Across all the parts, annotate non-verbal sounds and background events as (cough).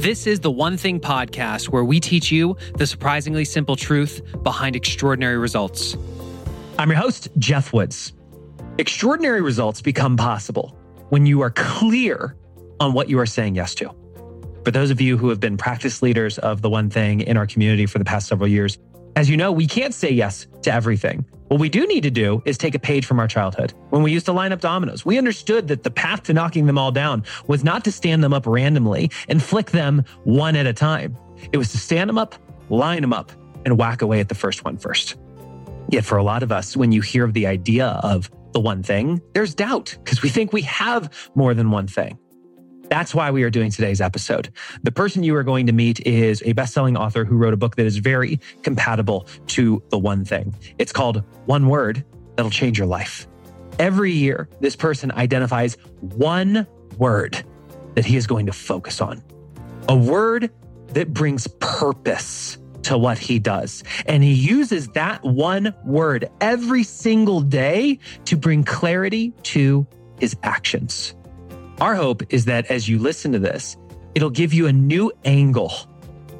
This is the One Thing podcast where we teach you the surprisingly simple truth behind extraordinary results. I'm your host, Jeff Woods. Extraordinary results become possible when you are clear on what you are saying yes to. For those of you who have been practice leaders of the One Thing in our community for the past several years, as you know, we can't say yes to everything. What we do need to do is take a page from our childhood. When we used to line up dominoes, we understood that the path to knocking them all down was not to stand them up randomly and flick them one at a time. It was to stand them up, line them up, and whack away at the first one first. Yet for a lot of us, when you hear of the idea of the one thing, there's doubt because we think we have more than one thing. That's why we are doing today's episode. The person you are going to meet is a best-selling author who wrote a book that is very compatible to the one thing. It's called One Word That'll Change Your Life. Every year, this person identifies one word that he is going to focus on. A word that brings purpose to what he does. And he uses that one word every single day to bring clarity to his actions. Our hope is that as you listen to this, it'll give you a new angle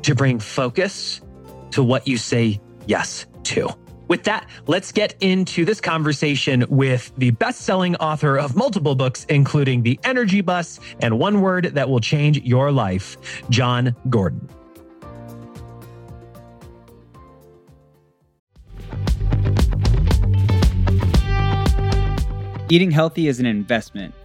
to bring focus to what you say yes to. With that, let's get into this conversation with the best selling author of multiple books, including The Energy Bus and One Word That Will Change Your Life, Jon Gordon. Eating healthy is an investment.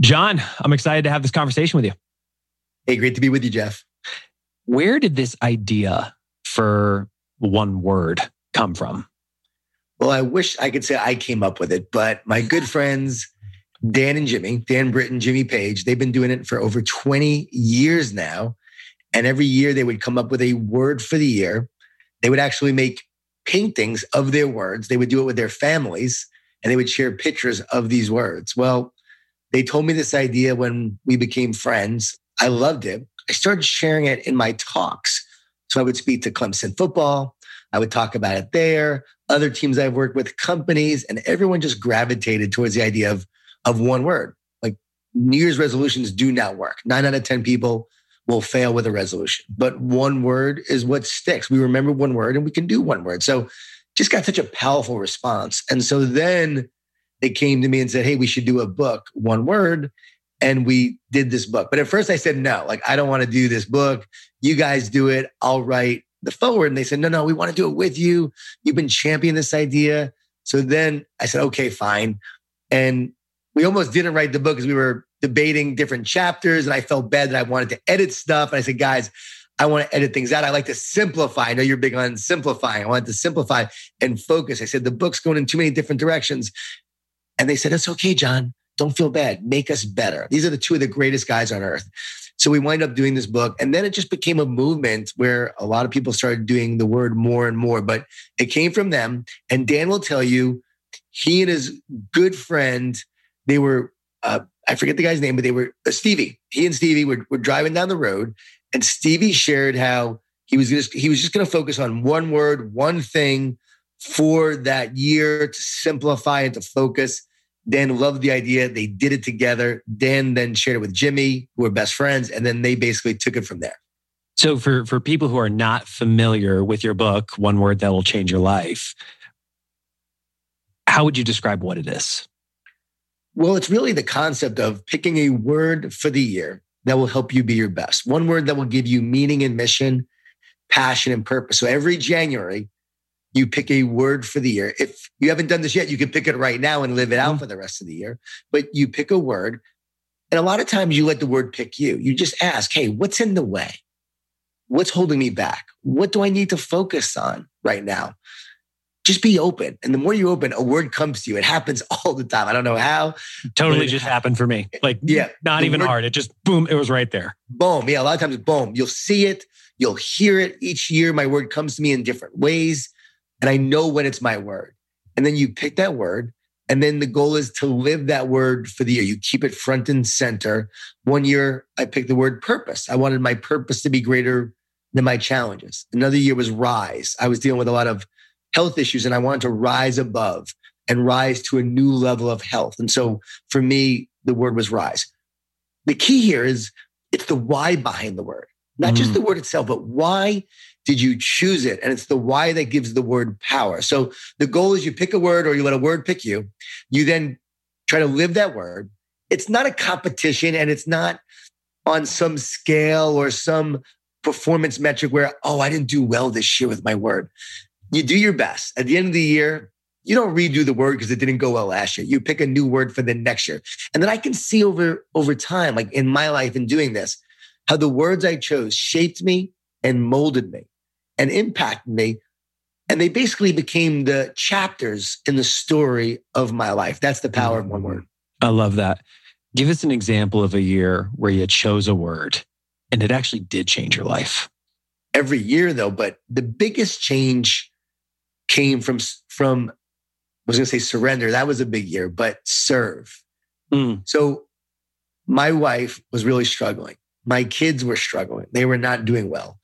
Jon, I'm excited to have this conversation with you. Hey, great to be with you, Jeff. Where did this idea for one word come from? Well, I wish I could say I came up with it, but my good friends, Dan and Jimmy, Dan Britton, Jimmy Page, they've been doing it for over 20 years now. And every year they would come up with a word for the year. They would actually make paintings of their words. They would do it with their families and they would share pictures of these words. Well, they told me this idea when we became friends. I loved it. I started sharing it in my talks. So I would speak to Clemson football. I would talk about it there, other teams I've worked with, companies, and everyone just gravitated towards the idea of, of one word. Like New Year's resolutions do not work. Nine out of 10 people will fail with a resolution, but one word is what sticks. We remember one word and we can do one word. So just got such a powerful response. And so then they came to me and said, Hey, we should do a book, one word. And we did this book. But at first I said, No, like, I don't want to do this book. You guys do it. I'll write the foreword. And they said, No, no, we want to do it with you. You've been championing this idea. So then I said, Okay, fine. And we almost didn't write the book because we were debating different chapters. And I felt bad that I wanted to edit stuff. And I said, Guys, I want to edit things out. I like to simplify. I know you're big on simplifying. I wanted to simplify and focus. I said, the book's going in too many different directions. And they said, It's okay, Jon. Don't feel bad. Make us better. These are the two of the greatest guys on earth. So we wind up doing this book. And then it just became a movement where a lot of people started doing the word more and more. But it came from them. And Dan will tell you, he and his good friend, they were, uh, I forget the guy's name, but they were uh, Stevie. He and Stevie were, were driving down the road. And Stevie shared how he was just, he was just going to focus on one word, one thing for that year to simplify and to focus. Dan loved the idea. They did it together. Dan then shared it with Jimmy, who were best friends, and then they basically took it from there. So, for, for people who are not familiar with your book, One Word That Will Change Your Life, how would you describe what it is? Well, it's really the concept of picking a word for the year that will help you be your best. One word that will give you meaning and mission, passion and purpose. So every January, you pick a word for the year. If you haven't done this yet, you can pick it right now and live it out mm-hmm. for the rest of the year. But you pick a word. And a lot of times you let the word pick you. You just ask, hey, what's in the way? What's holding me back? What do I need to focus on right now? Just be open. And the more you open, a word comes to you. It happens (laughs) all the time. I don't know how. Totally just happened for me. Like, yeah, not even word, hard. It just boom, it was right there. Boom. Yeah. A lot of times, boom. You'll see it. You'll hear it each year. My word comes to me in different ways. And I know when it's my word. And then you pick that word. And then the goal is to live that word for the year. You keep it front and center. One year, I picked the word purpose. I wanted my purpose to be greater than my challenges. Another year was rise. I was dealing with a lot of health issues and I wanted to rise above and rise to a new level of health. And so for me, the word was rise. The key here is it's the why behind the word, not mm. just the word itself, but why did you choose it? And it's the why that gives the word power. So the goal is you pick a word or you let a word pick you. You then try to live that word. It's not a competition and it's not on some scale or some performance metric where, oh, I didn't do well this year with my word. You do your best. At the end of the year, you don't redo the word because it didn't go well last year. You pick a new word for the next year. And then I can see over, over time, like in my life in doing this, how the words I chose shaped me and molded me and impacted me. And they basically became the chapters in the story of my life. That's the power of one word. I love that. Give us an example of a year where you chose a word and it actually did change your life. Every year, though, but the biggest change came from from I was going to say surrender. That was a big year, but serve. Mm. So my wife was really struggling. My kids were struggling. They were not doing well.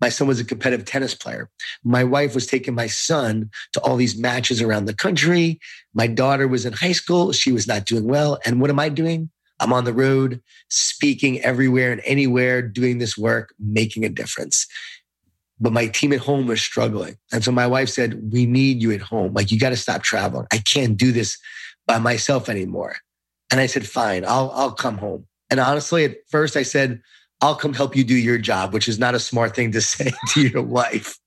My son was a competitive tennis player. My wife was taking my son to all these matches around the country. My daughter was in high school. She was not doing well. And what am I doing? I'm on the road, speaking everywhere and anywhere, doing this work, making a difference. But my team at home was struggling. And so my wife said, We need you at home. Like, you got to stop traveling. I can't do this by myself anymore. And I said, Fine, I'll, I'll come home. And honestly, at first I said, I'll come help you do your job, which is not a smart thing to (laughs) say to your wife.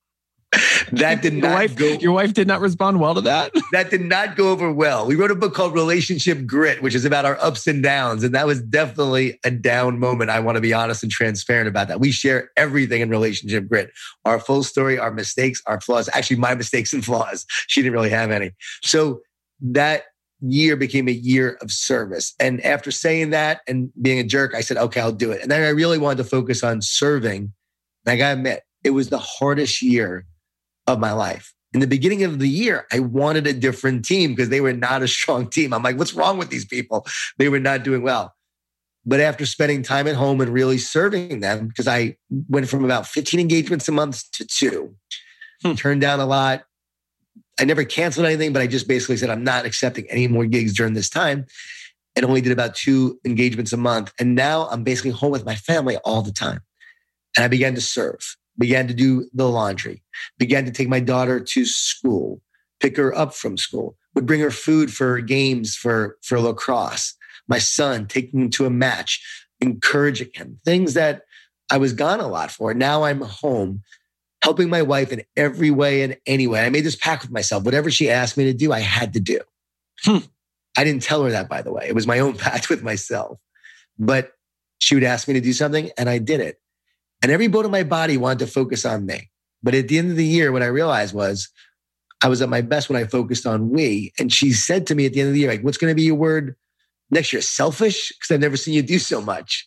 That did not wife, go. Your wife did not respond well to that. (laughs) That did not go over well. We wrote a book called Relationship Grit, which is about our ups and downs, and that was definitely a down moment. I want to be honest and transparent about that. We share everything in Relationship Grit: our full story, our mistakes, our flaws. Actually, my mistakes and flaws. She didn't really have any. So that year became a year of service. And after saying that and being a jerk, I said, okay, I'll do it. And then I really wanted to focus on serving. And I got to admit, it was the hardest year of my life. In the beginning of the year, I wanted a different team because they were not a strong team. I'm like, what's wrong with these people? They were not doing well. But after spending time at home and really serving them, because I went from about 15 engagements a month to two, hmm. turned down a lot, I never canceled anything, but I just basically said, I'm not accepting any more gigs during this time and only did about two engagements a month. And now I'm basically home with my family all the time. And I began to serve, began to do the laundry, began to take my daughter to school, pick her up from school, would bring her food for games for, for lacrosse, my son, taking him to a match, encouraging him, things that I was gone a lot for. Now I'm home helping my wife in every way and any way. I made this pact with myself. Whatever she asked me to do, I had to do. Hmm. I didn't tell her that, by the way. It was my own (laughs) pact with myself. But she would ask me to do something and I did it. And every bone in my body wanted to focus on me. But at the end of the year, what I realized was I was at my best when I focused on we. And she said to me at the end of the year, like, what's going to be your word next year? Selfish? Because I've never seen you do so much.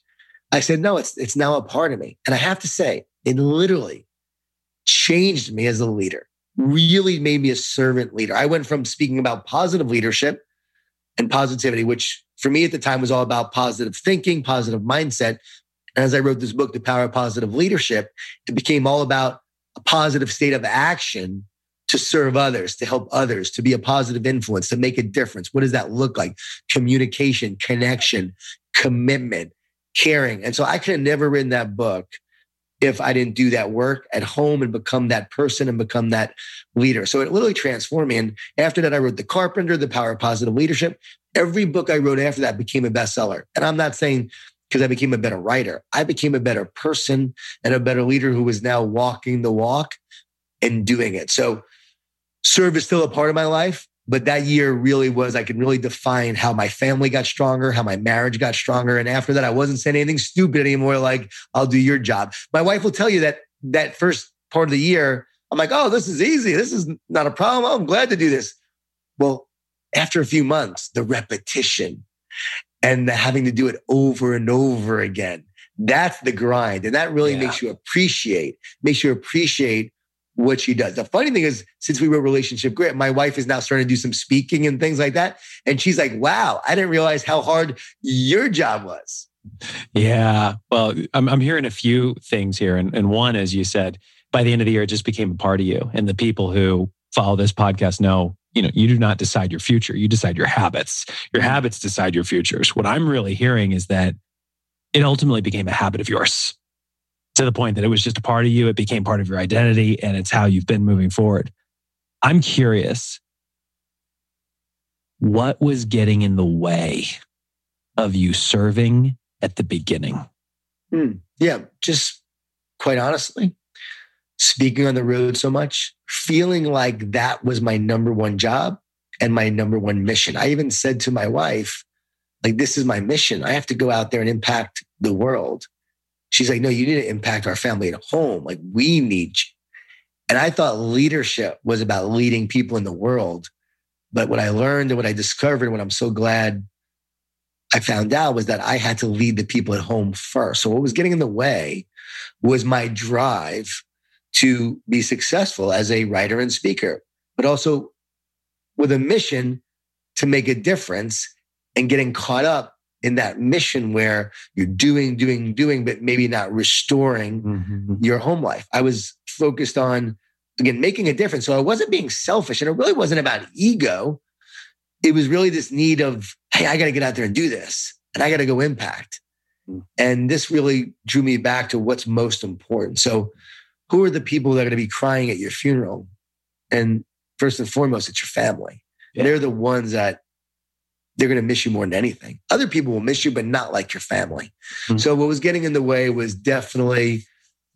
I said, no, it's, it's now a part of me. And I have to say, it literally changed me as a leader, really made me a servant leader. I went from speaking about positive leadership and positivity, which for me at the time was all about positive thinking, positive mindset. And as I wrote this book, The Power of Positive Leadership, it became all about a positive state of action to serve others, to help others, to be a positive influence, to make a difference. What does that look like? Communication, connection, commitment, caring. And so I could have never written that book if I didn't do that work at home and become that person and become that leader. So it literally transformed me. And after that, I wrote The Carpenter, The Power of Positive Leadership. Every book I wrote after that became a bestseller. And I'm not saying because I became a better writer. I became a better person and a better leader who was now walking the walk and doing it. So serve is still a part of my life, but that year really was, I could really define how my family got stronger, how my marriage got stronger. And after that, I wasn't saying anything stupid anymore, like, I'll do your job. My wife will tell you that that first part of the year, I'm like, oh, this is easy. This is not a problem. Oh, I'm glad to do this. Well, after a few months, the repetition and the having to do it over and over again, that's the grind. And that really yeah. makes you appreciate, makes you appreciate what she does. The funny thing is, since we wrote relationship grit, my wife is now starting to do some speaking and things like that. And she's like, wow, I didn't realize how hard your job was. Yeah. Well, I'm, I'm hearing a few things here. And, and one, as you said, by the end of the year, it just became a part of you. And the people who follow this podcast know, you know, you do not decide your future. You decide your habits. Your mm-hmm. habits decide your futures. What I'm really hearing is that it ultimately became a habit of yours to the point that it was just a part of you. It became part of your identity and it's how you've been moving forward. I'm curious, what was getting in the way of you serving at the beginning? Hmm. Yeah, just quite honestly, speaking on the road so much, feeling like that was my number one job and my number one mission. I even said to my wife, like, this is my mission. I have to go out there and impact the world. She's like, no, you need to impact our family at home. Like, we need you. And I thought leadership was about leading people in the world. But what I learned and what I discovered, and what I'm so glad I found out was that I had to lead the people at home first. So what was getting in the way was my drive to be successful as a writer and speaker, but also with a mission to make a difference and getting caught up in that mission where you're doing, doing, doing, but maybe not restoring mm-hmm. your home life. I was focused on, again, making a difference. So I wasn't being selfish and it really wasn't about ego. It was really this need of, hey, I got to get out there and do this and I got to go impact. Mm. And this really drew me back to what's most important. So, who are the people that are going to be crying at your funeral? And first and foremost, it's your family. Yeah. They're the ones that they're going to miss you more than anything. Other people will miss you, but not like your family. Mm-hmm. So what was getting in the way was definitely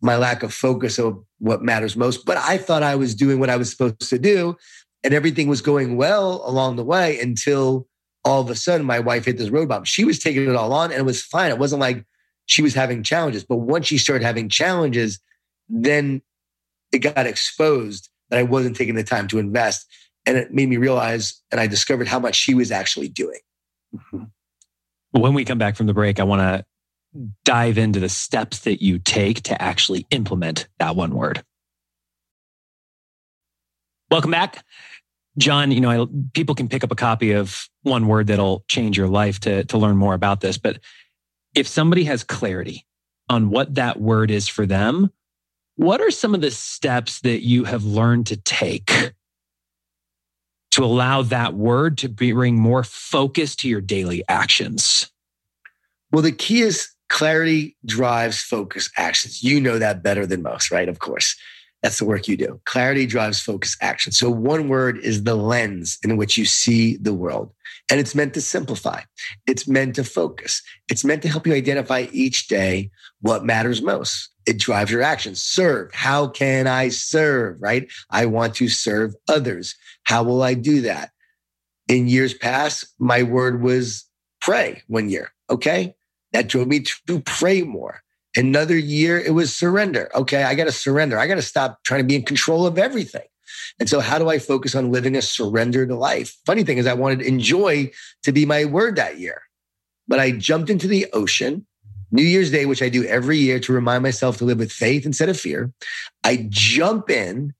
my lack of focus of what matters most. But I thought I was doing what I was supposed to do, and everything was going well along the way until all of a sudden my wife hit this road bump. She was taking it all on, and it was fine. It wasn't like she was having challenges. But once she started having challenges, then it got exposed that I wasn't taking the time to invest. And it made me realize, and I discovered how much she was actually doing. Mm-hmm. When we come back from the break, I want to dive into the steps that you take to actually implement that one word. Welcome back. Jon, you know, I, people can pick up a copy of one word that'll change your life to, to learn more about this. But if somebody has clarity on what that word is for them, what are some of the steps that you have learned to take to allow that word to bring more focus to your daily actions? Well, the key is clarity drives focus actions. You know that better than most, right? Of course. That's the work you do. Clarity drives focus action. So one word is the lens in which you see the world. And it's meant to simplify. It's meant to focus. It's meant to help you identify each day what matters most. It drives your actions. Serve. How can I serve? Right? I want to serve others. How will I do that? In years past, my word was pray one year. Okay. That drove me to pray more. Another year, it was surrender. Okay. I got to surrender. I got to stop trying to be in control of everything. And so, how do I focus on living a surrendered life? Funny thing is, I wanted enjoy to be my word that year, but I jumped into the ocean. New Year's Day, which I do every year to remind myself to live with faith instead of fear. I jump in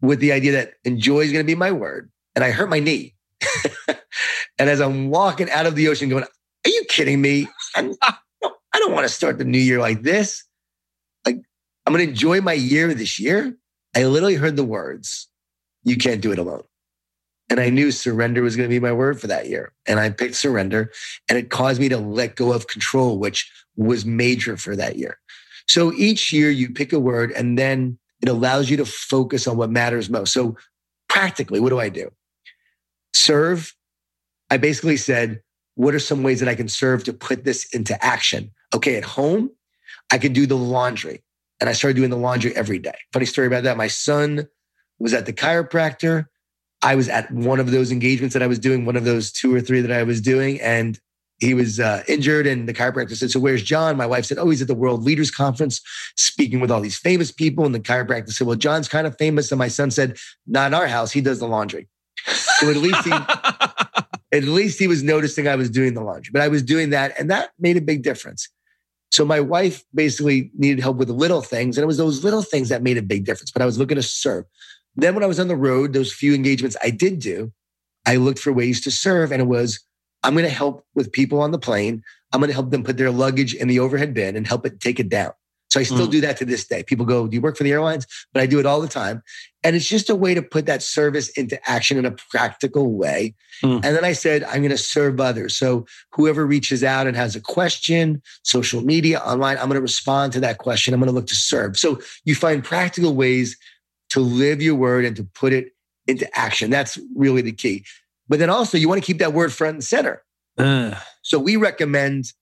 with the idea that enjoy is going to be my word. And I hurt my knee. (laughs) and as I'm walking out of the ocean, going, Are you kidding me? I'm, I don't want to start the new year like this. Like, I'm going to enjoy my year this year. I literally heard the words, You can't do it alone. And I knew surrender was going to be my word for that year. And I picked surrender, and it caused me to let go of control, which was major for that year. So each year you pick a word, and then it allows you to focus on what matters most. So, practically, what do I do? Serve. I basically said, what are some ways that I can serve to put this into action? Okay, at home, I could do the laundry. And I started doing the laundry every day. Funny story about that. My son was at the chiropractor. I was at one of those engagements that I was doing, one of those two or three that I was doing. And he was uh, injured and the chiropractor said so where's jon my wife said oh he's at the world leaders conference speaking with all these famous people and the chiropractor said well jon's kind of famous and my son said not in our house he does the laundry so at least he (laughs) at least he was noticing i was doing the laundry but i was doing that and that made a big difference so my wife basically needed help with little things and it was those little things that made a big difference but i was looking to serve then when i was on the road those few engagements i did do i looked for ways to serve and it was I'm going to help with people on the plane. I'm going to help them put their luggage in the overhead bin and help it take it down. So I still mm. do that to this day. People go, Do you work for the airlines? But I do it all the time. And it's just a way to put that service into action in a practical way. Mm. And then I said, I'm going to serve others. So whoever reaches out and has a question, social media, online, I'm going to respond to that question. I'm going to look to serve. So you find practical ways to live your word and to put it into action. That's really the key. But then also, you want to keep that word front and center. Uh. So we recommend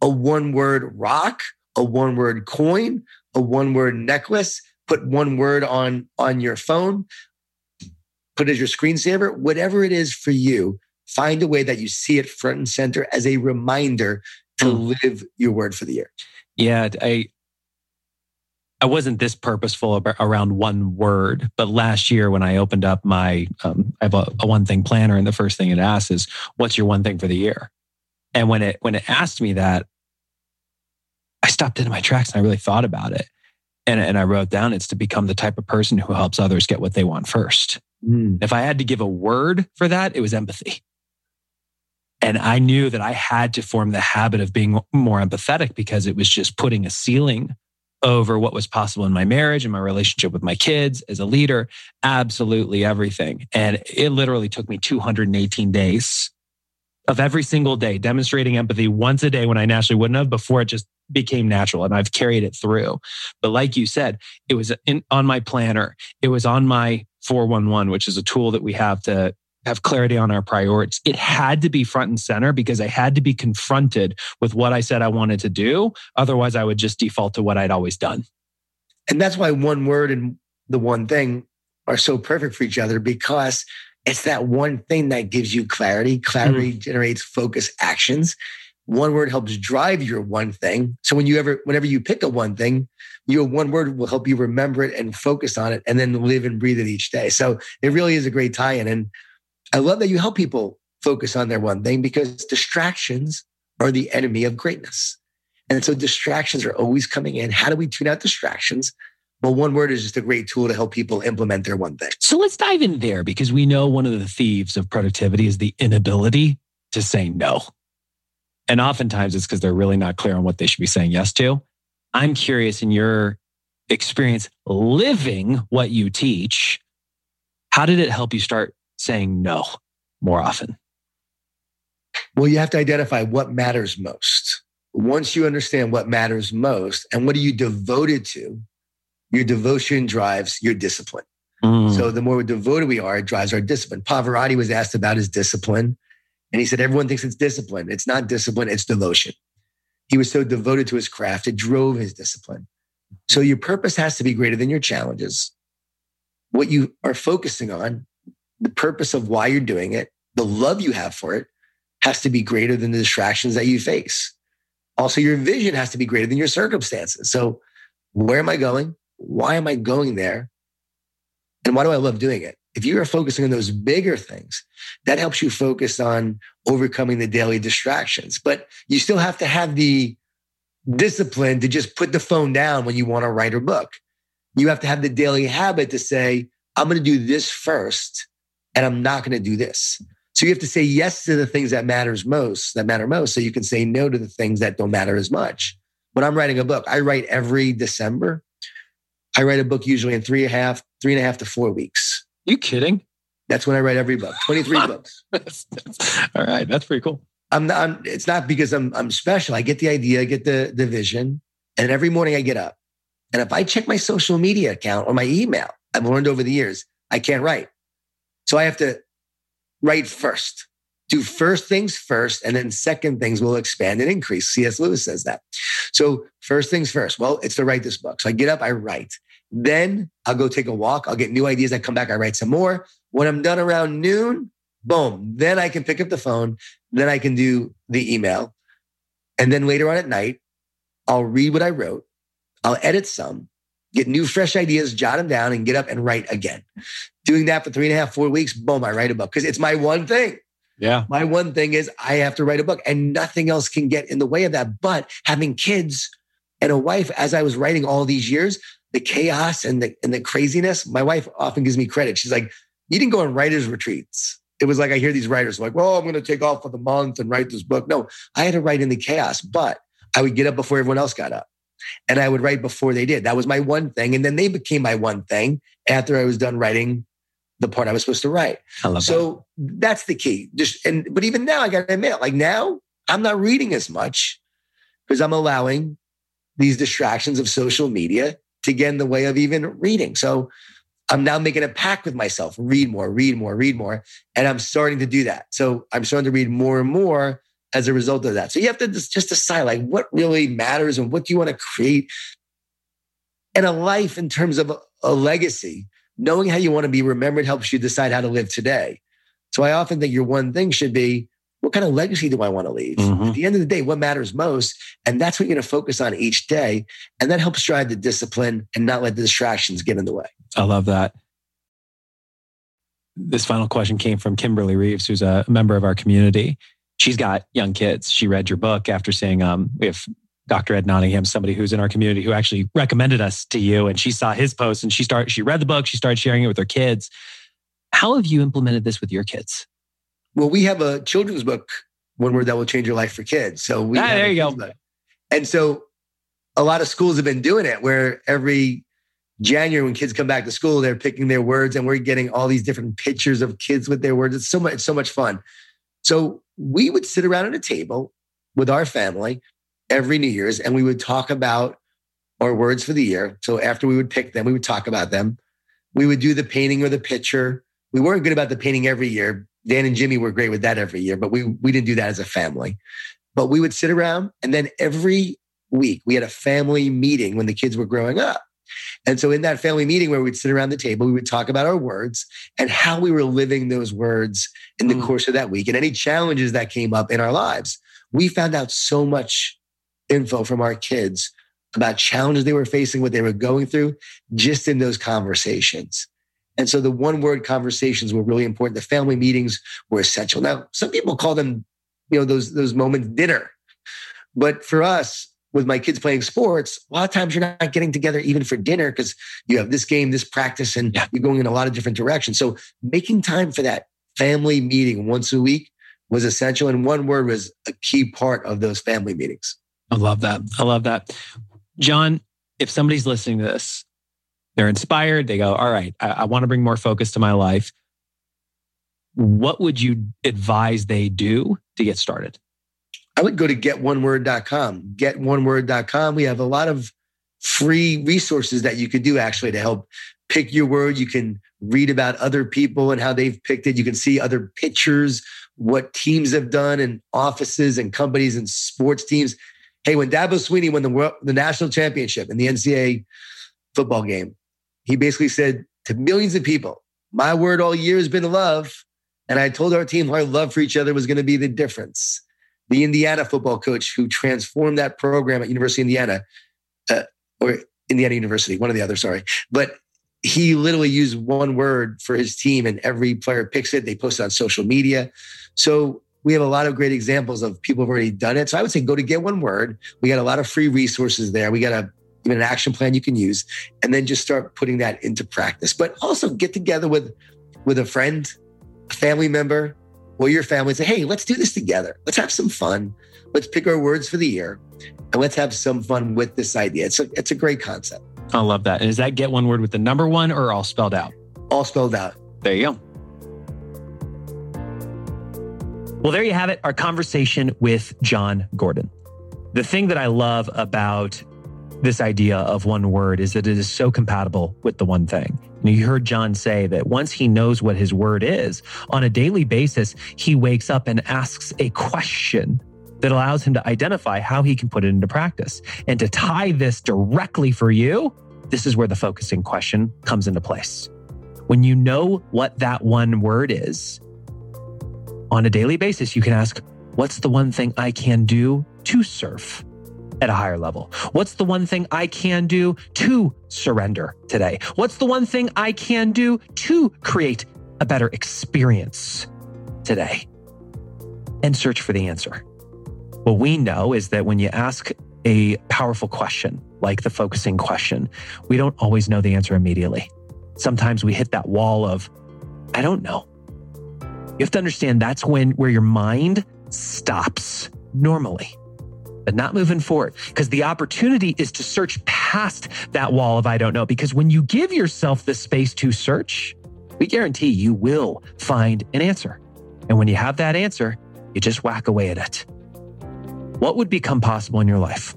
a one word rock, a one word coin, a one word necklace. Put one word on on your phone. Put it as your screensaver. Whatever it is for you, find a way that you see it front and center as a reminder to mm. live your word for the year. Yeah, I I wasn't this purposeful around one word, but last year when I opened up my, um, I have a, a, one thing planner, and the first thing it asks is, "What's your one thing for the year?" And when it when it asked me that, I stopped into my tracks and I really thought about it, and and I wrote down, "It's to become the type of person who helps others get what they want first. Mm. If I had to give a word for that, it was empathy. And I knew that I had to form the habit of being more empathetic because it was just putting a ceiling over what was possible in my marriage and my relationship with my kids as a leader, absolutely everything. And it literally took me 218 days of every single day demonstrating empathy once a day when I naturally wouldn't have before it just became natural and I've carried it through. But like you said, it was in, on my planner. It was on my 411, which is a tool that we have to have clarity on our priorities. It had to be front and center because I had to be confronted with what I said I wanted to do. Otherwise, I would just default to what I'd always done. And that's why one word and the one thing are so perfect for each other because it's that one thing that gives you clarity. Clarity mm. generates focus actions. One word helps drive your one thing. So when you ever, whenever you pick a one thing, your one word will help you remember it and focus on it and then live and breathe it each day. So it really is a great tie in. And I love that you help people focus on their one thing because distractions are the enemy of greatness. And so distractions are always coming in. How do we tune out distractions? Well, one word is just a great tool to help people implement their one thing. So let's dive in there because we know one of the thieves of productivity is the inability to say no. And oftentimes it's because they're really not clear on what they should be saying yes to. I'm curious in your experience living what you teach, how did it help you start saying no more often? Well, you have to identify what matters most. Once you understand what matters most and what are you devoted to, your devotion drives your discipline. Mm. So the more devoted we are, it drives our discipline. Pavarotti was asked about his discipline, and he said, Everyone thinks it's discipline. It's not discipline, it's devotion. He was so devoted to his craft, it drove his discipline. So your purpose has to be greater than your challenges. What you are focusing on the purpose of why you're doing it, the love you have for it has to be greater than the distractions that you face. Also, your vision has to be greater than your circumstances. So, where am I going? Why am I going there? And why do I love doing it? If you are focusing on those bigger things, that helps you focus on overcoming the daily distractions. But you still have to have the discipline to just put the phone down when you want to write a book. You have to have the daily habit to say, I'm going to do this first and I'm not going to do this. So you have to say yes to the things that matters most, that matter most, so you can say no to the things that don't matter as much. When I'm writing a book, I write every December. I write a book usually in three and a half, three and a half to four weeks. You kidding? That's when I write every book. 23 (laughs) books. all right. That's pretty cool. I'm not, I'm, it's not because I'm, I'm special. I get the idea, I get the, the vision. And every morning I get up. And if I check my social media account or my email, I've learned over the years, I can't write. So I have to write first. do first things first, and then second things will expand and increase. C.S. Lewis says that. So, first things first. Well, it's to write this book. So, I get up, I write. Then I'll go take a walk. I'll get new ideas. I come back, I write some more. When I'm done around noon, boom, then I can pick up the phone. Then I can do the email. And then later on at night, I'll read what I wrote. I'll edit some, get new, fresh ideas, jot them down, and get up and write again. Doing that for three and a half, four weeks, boom, I write a book because it's my one thing. Yeah. My one thing is I have to write a book and nothing else can get in the way of that. But having kids and a wife, as I was writing all these years, the chaos and the, and the craziness, my wife often gives me credit. She's like, you didn't go on writers retreats. It was like, I hear these writers like, well, I'm going to take off for the month and write this book. No, I had to write in the chaos, but I would get up before everyone else got up and I would write before they did. That was my one thing. And then they became my one thing after I was done writing the part I was supposed to write. So that. that's the key. Just and but even now, I got to admit, like now, I'm not reading as much because I'm allowing these distractions of social media to get in the way of even reading. So I'm now making a pact with myself: read more, read more, read more, and I'm starting to do that. So I'm starting to read more and more as a result of that. So you have to just, decide like what really matters and what do you want to create and a life in terms of a legacy knowing how you want to be remembered helps you decide how to live today. So I often think your one thing should be, what kind of legacy do I want to leave? Mhm. At the end of the day, what matters most? And that's what you're going to focus on each day. And that helps drive the discipline and not let the distractions get in the way. I love that. This final question came from Kimberly Reeves, who's a member of our community. She's got young kids. She read your book after seeing um, we have Dr. Ed Nottingham, somebody who's in our community who actually recommended us to you, and she saw his post and she started. She read the book. She started sharing it with her kids. How have you implemented this with your kids? Well, we have a children's book, One Word That Will Change Your Life for Kids. So we Ah, there you go. book. And so a lot of schools have been doing it where every January when kids come back to school, they're picking their words and we're getting all these different pictures of kids with their words. It's so much, it's so much fun. So we would sit around at a table with our family every New Year's and we would talk about our words for the year. So after we would pick them, we would talk about them. We would do the painting or the picture. We weren't good about the painting every year. Dan and Jimmy were great with that every year, but we we didn't do that as a family. But we would sit around and then every week we had a family meeting when the kids were growing up. And so in that family meeting where we'd sit around the table, we would talk about our words and how we were living those words in the Mm. course of that week and any challenges that came up in our lives. We found out so much info from our kids about challenges they were facing, what they were going through, just in those conversations. And so the one word conversations were really important. The family meetings were essential. Now, some people call them, you know, those, those moments dinner. But for us, with my kids playing sports, a lot of times you're not getting together even for dinner because you have this game, this practice, and Yeah. you're going in a lot of different directions. So making time for that family meeting once a week was essential. And one word was a key part of those family meetings. I love that. I love that. Jon, if somebody's listening to this, they're inspired, they go, All right, I, I want to bring more focus to my life. What would you advise they do to get started? I would go to getoneword.com. Getoneword.com. We have a lot of free resources that you could do actually to help pick your word. You can read about other people and how they've picked it. You can see other pictures, what teams have done and offices and companies and sports teams. Hey, when Dabo Swinney won the world, the national championship in the NCAA football game, he basically said to millions of people, my word all year has been love. And I told our team our love for each other was going to be the difference the Indiana football coach who transformed that program at University of Indiana, uh, or Indiana University, one or the other, sorry. But he literally used one word for his team, and every player picks it. They post it on social media. So we have a lot of great examples of people who've already done it. So I would say go to Get One Word. We got a lot of free resources there. We got a an action plan you can use, and then just start putting that into practice. But also get together with with a friend, a family member, or your family say, hey, let's do this together. Let's have some fun. Let's pick our words for the year and let's have some fun with this idea. It's a, it's a great concept, I love that. And is that get one word with the number one or all spelled out? all spelled out. There you go. Well, there you have it, our conversation with Jon Gordon. The thing that I love about this idea of one word is that it is so compatible with the one thing. And You heard Jon say that once he knows what his word is, on a daily basis, he wakes up and asks a question that allows him to identify how he can put it into practice. And to tie this directly for you, this is where the focusing question comes into place. When you know what that one word is, on a daily basis, you can ask, What's the one thing I can do to serve at a higher level? What's the one thing I can do to surrender today? What's the one thing I can do to create a better experience today? And search for the answer. What we know is that when you ask a powerful question, like the focusing question, we don't always know the answer immediately. Sometimes we hit that wall of, I don't know. You have to understand that's when where your mind stops normally, but not moving forward because the opportunity is to search past that wall of I don't know. Because when you give yourself the space to search, we guarantee you will find an answer. And when you have that answer, you just whack away at it. What would become possible in your life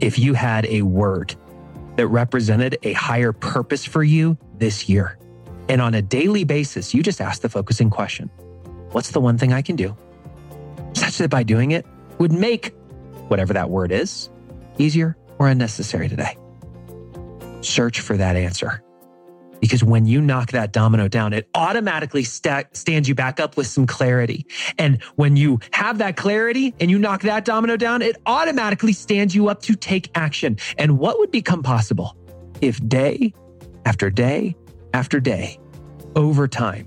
if you had a word that represented a higher purpose for you this year? And on a daily basis, you just ask the focusing question What's the one thing I can do such that by doing it would make whatever that word is easier or unnecessary today. Search for that answer. Because when you knock that domino down, it automatically st- stands you back up with some clarity. And when you have that clarity and you knock that domino down, it automatically stands you up to take action. And what would become possible if day after day after day, over time,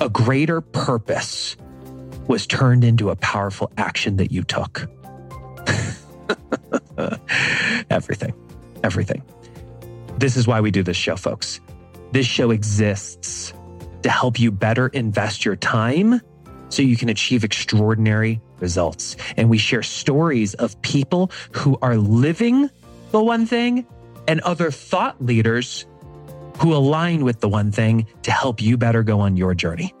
a greater purpose was turned into a powerful action that you took. (laughs) everything, everything. This is why we do this show, folks. This show exists to help you better invest your time so you can achieve extraordinary results. And we share stories of people who are living the one thing and other thought leaders who align with the one thing to help you better go on your journey.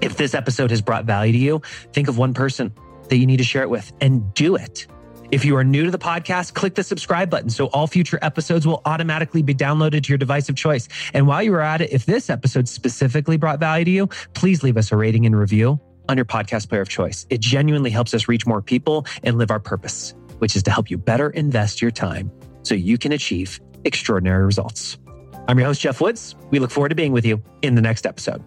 If this episode has brought value to you, think of one person that you need to share it with and do it. If you are new to the podcast, click the subscribe button so all future episodes will automatically be downloaded to your device of choice. And while you are at it, if this episode specifically brought value to you, please leave us a rating and review on your podcast player of choice. It genuinely helps us reach more people and live our purpose, which is to help you better invest your time so you can achieve extraordinary results. I'm your host, Jeff Woods. We look forward to being with you in the next episode.